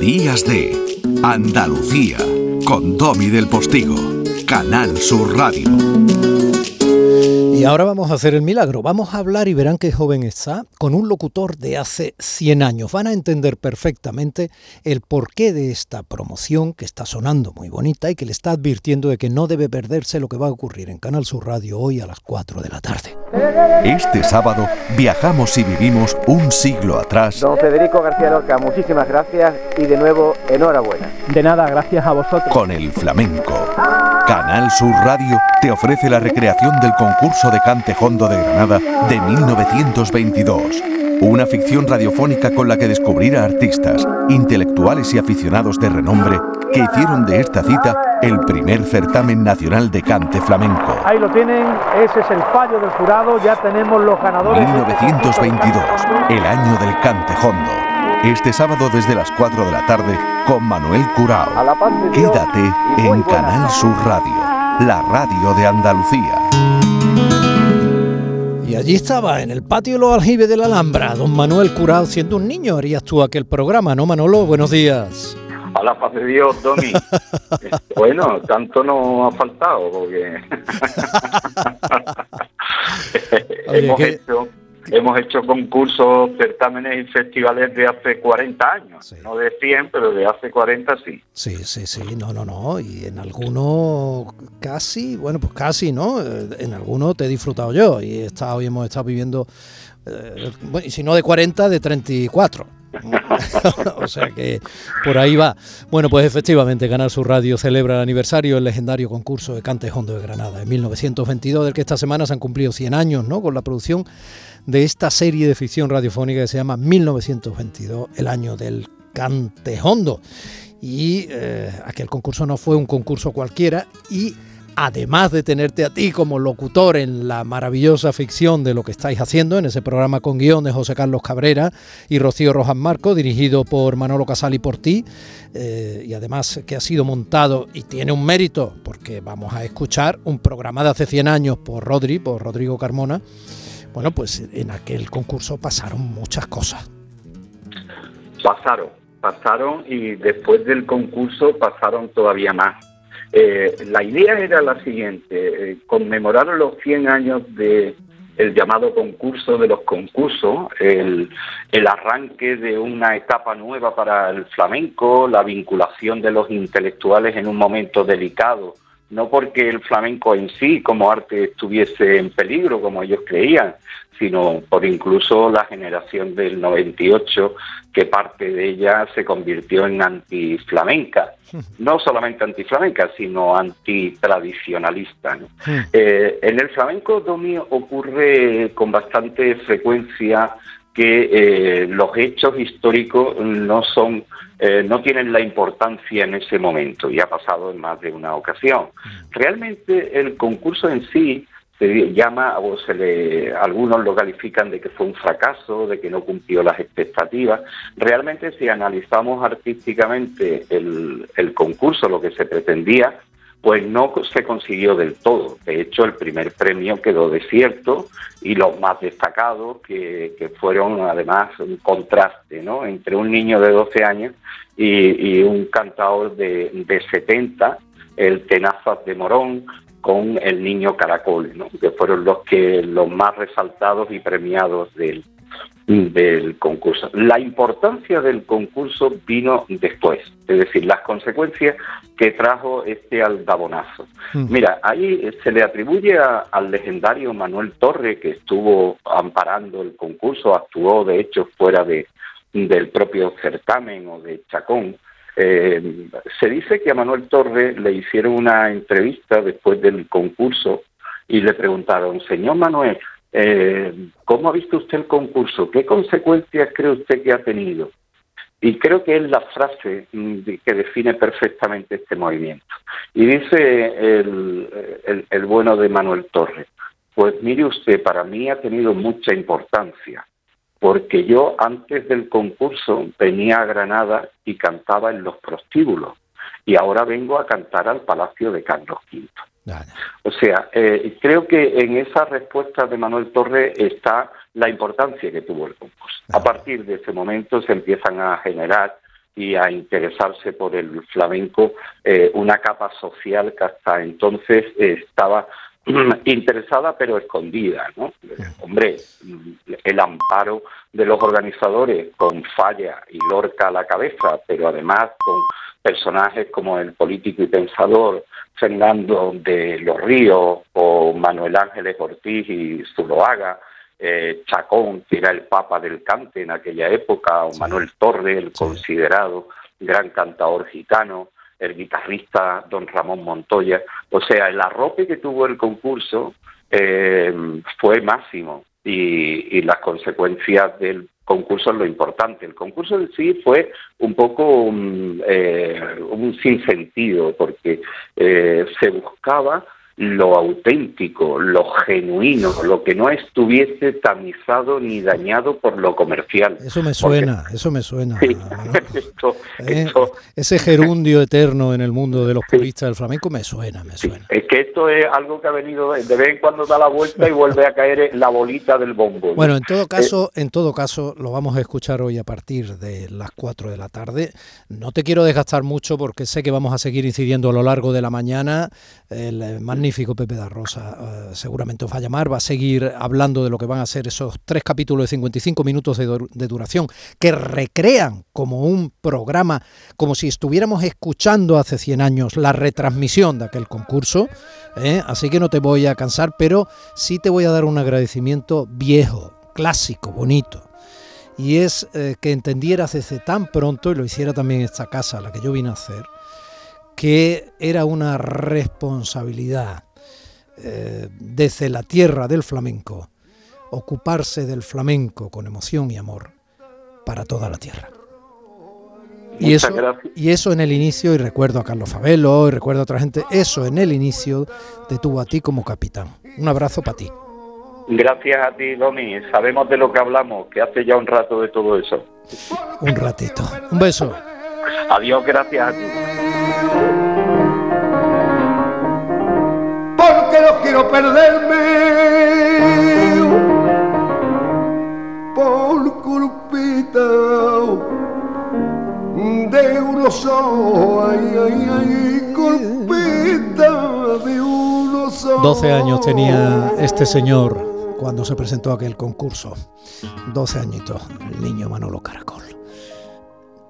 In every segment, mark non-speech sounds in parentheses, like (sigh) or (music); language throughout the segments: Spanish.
Días de Andalucía con Domi del Postigo, Canal Sur Radio. Y ahora vamos a hacer el milagro. Vamos a hablar y verán qué joven está con un locutor de hace 100 años. Van a entender perfectamente el porqué de esta promoción que está sonando muy bonita y que le está advirtiendo de que no debe perderse lo que va a ocurrir en Canal Sur Radio hoy a las 4 de la tarde. Este sábado viajamos y vivimos un siglo atrás. Don Federico García Lorca, muchísimas gracias y de nuevo enhorabuena. De nada, gracias a vosotros. Con el flamenco. Canal Sur Radio te ofrece la recreación del concurso de cante hondo de Granada de 1922. Una ficción radiofónica con la que descubrir a artistas, intelectuales y aficionados de renombre que hicieron de esta cita el primer certamen nacional de cante flamenco. Ahí lo tienen, ese es el fallo del jurado, ya tenemos los ganadores. 1922, el año del cante hondo. Este sábado desde las 4 de la tarde con Manuel Curao. Quédate en Canal Sur Radio, la radio de Andalucía. Y allí estaba, en el patio de los aljibes de la Alhambra, don Manuel Curao, siendo un niño, harías tú aquel programa, ¿no, Manolo? Buenos días. A la paz de Dios, Domi. (laughs) bueno, tanto no ha faltado, porque hemos, hecho, hemos hecho concursos, certámenes y festivales de hace 40 años. No de 100, pero de hace 40 sí. Sí, sí, sí, no, no, no. Y en algunos casi, bueno, pues casi, ¿no? Eh, En algunos te he disfrutado yo y he estado, y hemos estado viviendo, eh, bueno, y si no de 40, de 34. (laughs) o sea que por ahí va. Bueno, pues efectivamente, Canal Sur Radio celebra el aniversario del legendario concurso de Cante Hondo de Granada en 1922, del que esta semana se han cumplido 100 años, ¿no? Con la producción de esta serie de ficción radiofónica que se llama 1922, el año del Cante Hondo. Y eh, aquel concurso no fue un concurso cualquiera y además de tenerte a ti como locutor en la maravillosa ficción de lo que estáis haciendo, en ese programa con guion de José Carlos Cabrera y Rocío Rojas Marco, dirigido por Manolo Casal y por ti, eh, y además que ha sido montado y tiene un mérito, porque vamos a escuchar un programa de hace 100 años por Rodri, por Rodrigo Carmona. Bueno, pues en aquel concurso pasaron muchas cosas. Pasaron, pasaron y después del concurso pasaron todavía más. Eh, la idea era la siguiente, eh, conmemorar los 100 años de llamado concurso de los concursos, el arranque de una etapa nueva para el flamenco, la vinculación de los intelectuales en un momento delicado, no porque el flamenco en sí como arte estuviese en peligro, como ellos creían, sino por incluso la generación del 98, que parte de ella se convirtió en antiflamenca. (laughs) No solamente antiflamenca, sino antitradicionalista. ¿no? Eh, en el flamenco, Domi, ocurre con bastante frecuencia que eh, los hechos históricos no son eh, no tienen la importancia en ese momento y ha pasado en más de una ocasión. Realmente el concurso en sí se llama o se le algunos lo califican de que fue un fracaso, de que no cumplió las expectativas. Realmente si analizamos artísticamente el, el concurso, lo que se pretendía, pues no se consiguió del todo. De hecho, el primer premio quedó desierto y los más destacados, que, que fueron además un contraste ¿no? entre un niño de 12 años y, y un cantador de, de 70, el Tenazas de Morón, con el niño Caracol, ¿no? que fueron los que los más resaltados y premiados del, del concurso. La importancia del concurso vino después, es decir, las consecuencias que trajo este aldabonazo. Mira, ahí se le atribuye a- al legendario Manuel Torre, que estuvo amparando el concurso, actuó de hecho fuera de, del propio certamen o de Chacón. Eh, se dice que a Manuel Torre le hicieron una entrevista después del concurso y le preguntaron, señor Manuel, eh, ¿cómo ha visto usted el concurso? ¿Qué consecuencias cree usted que ha tenido? Y creo que es la frase mm, que define perfectamente este movimiento. Y dice el bueno de Manuel Torres, pues mire usted, para mí ha tenido mucha importancia, porque yo antes del concurso venía a Granada y cantaba en los prostíbulos, y ahora vengo a cantar al Palacio de Carlos V. O sea, eh, creo que en esa respuesta de Manuel Torres está la importancia que tuvo el concurso. A partir de ese momento se empiezan a generar y a interesarse por el flamenco eh, una capa social que hasta entonces estaba (clears throat) interesada pero escondida, ¿no? Hombre, el amparo de los organizadores con Falla y Lorca a la cabeza, pero además con personajes como el político y pensador Fernando de los Ríos o Manuel Ángeles Ortiz y Zuloaga, eh, Chacón, que era el papa del cante en aquella época, o Manuel Torre, el considerado gran cantador gitano, el guitarrista don Ramón Montoya. O sea, el arrope que tuvo el concurso eh, fue máximo y, las consecuencias del concurso es lo importante. El concurso en sí fue un poco un, eh, un sinsentido porque eh, se buscaba lo auténtico, lo genuino, lo que no estuviese tamizado ni dañado por lo comercial. Eso me suena, eso me suena. (laughs) Eh, ese gerundio eterno en el mundo de los puristas del flamenco me suena, me suena. Que esto es algo que ha venido de vez en cuando da la vuelta y vuelve a caer en la bolita del bombo. Bueno, en todo caso, en todo caso, lo vamos a escuchar hoy a partir de las 4 de la tarde. No te quiero desgastar mucho porque sé que vamos a seguir incidiendo a lo largo de la mañana. El magnífico Pepe da Rosa eh, seguramente os va a llamar, va a seguir hablando de lo que van a ser esos tres capítulos de 55 minutos de, duración que recrean como un programa, como si estuviéramos escuchando hace 100 años la retransmisión de aquel concurso. ¿Eh? Así que no te voy a cansar, pero sí te voy a dar un agradecimiento viejo, clásico, bonito y es eh, que entendieras desde tan pronto, y lo hiciera también esta casa la que yo vine a hacer, que era una responsabilidad eh, desde la tierra del flamenco, ocuparse del flamenco con emoción y amor para toda la tierra. Y eso, y eso en el inicio, y recuerdo a Carlos Fabelo, y recuerdo a otra gente, eso en el inicio te tuvo a ti como capitán. Un abrazo para ti. Gracias a ti, Domi. Sabemos de lo que hablamos, que hace ya un rato de todo eso. Un ratito. Un beso. Adiós, gracias a ti. Porque no quiero perderme solo. 12 años tenía este señor cuando se presentó aquel concurso. 12 añitos, el niño Manolo Caracol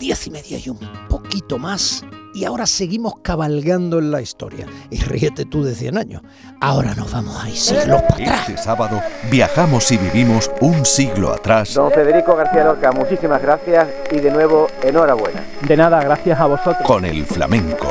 diez y media y un poquito más. Y ahora seguimos cabalgando en la historia. Y ríete tú de 100 años. Ahora nos vamos a ir siglos para atrás. Este sábado viajamos y vivimos un siglo atrás. Don Federico García Lorca, muchísimas gracias y de nuevo enhorabuena. De nada, gracias a vosotros. Con el flamenco.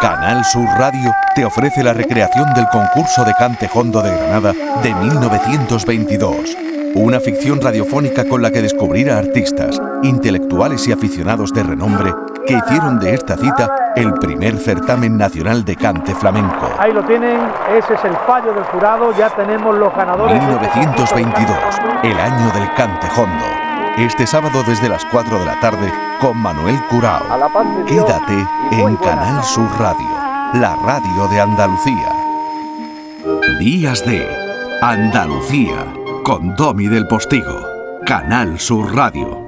Canal Sur Radio te ofrece la recreación del concurso de Cantejondo de Granada de 1922 una ficción radiofónica con la que descubrir a artistas, intelectuales y aficionados de renombre que hicieron de esta cita el primer certamen nacional de cante flamenco. Ahí lo tienen, ese es el fallo del jurado, ya tenemos los ganadores. 1922, el año del cante hondo. Este sábado desde las 4 de la tarde con Manuel Curao. Quédate en Canal Sur Radio, la radio de Andalucía. Días de Andalucía con Domi del Postigo, Canal Sur Radio.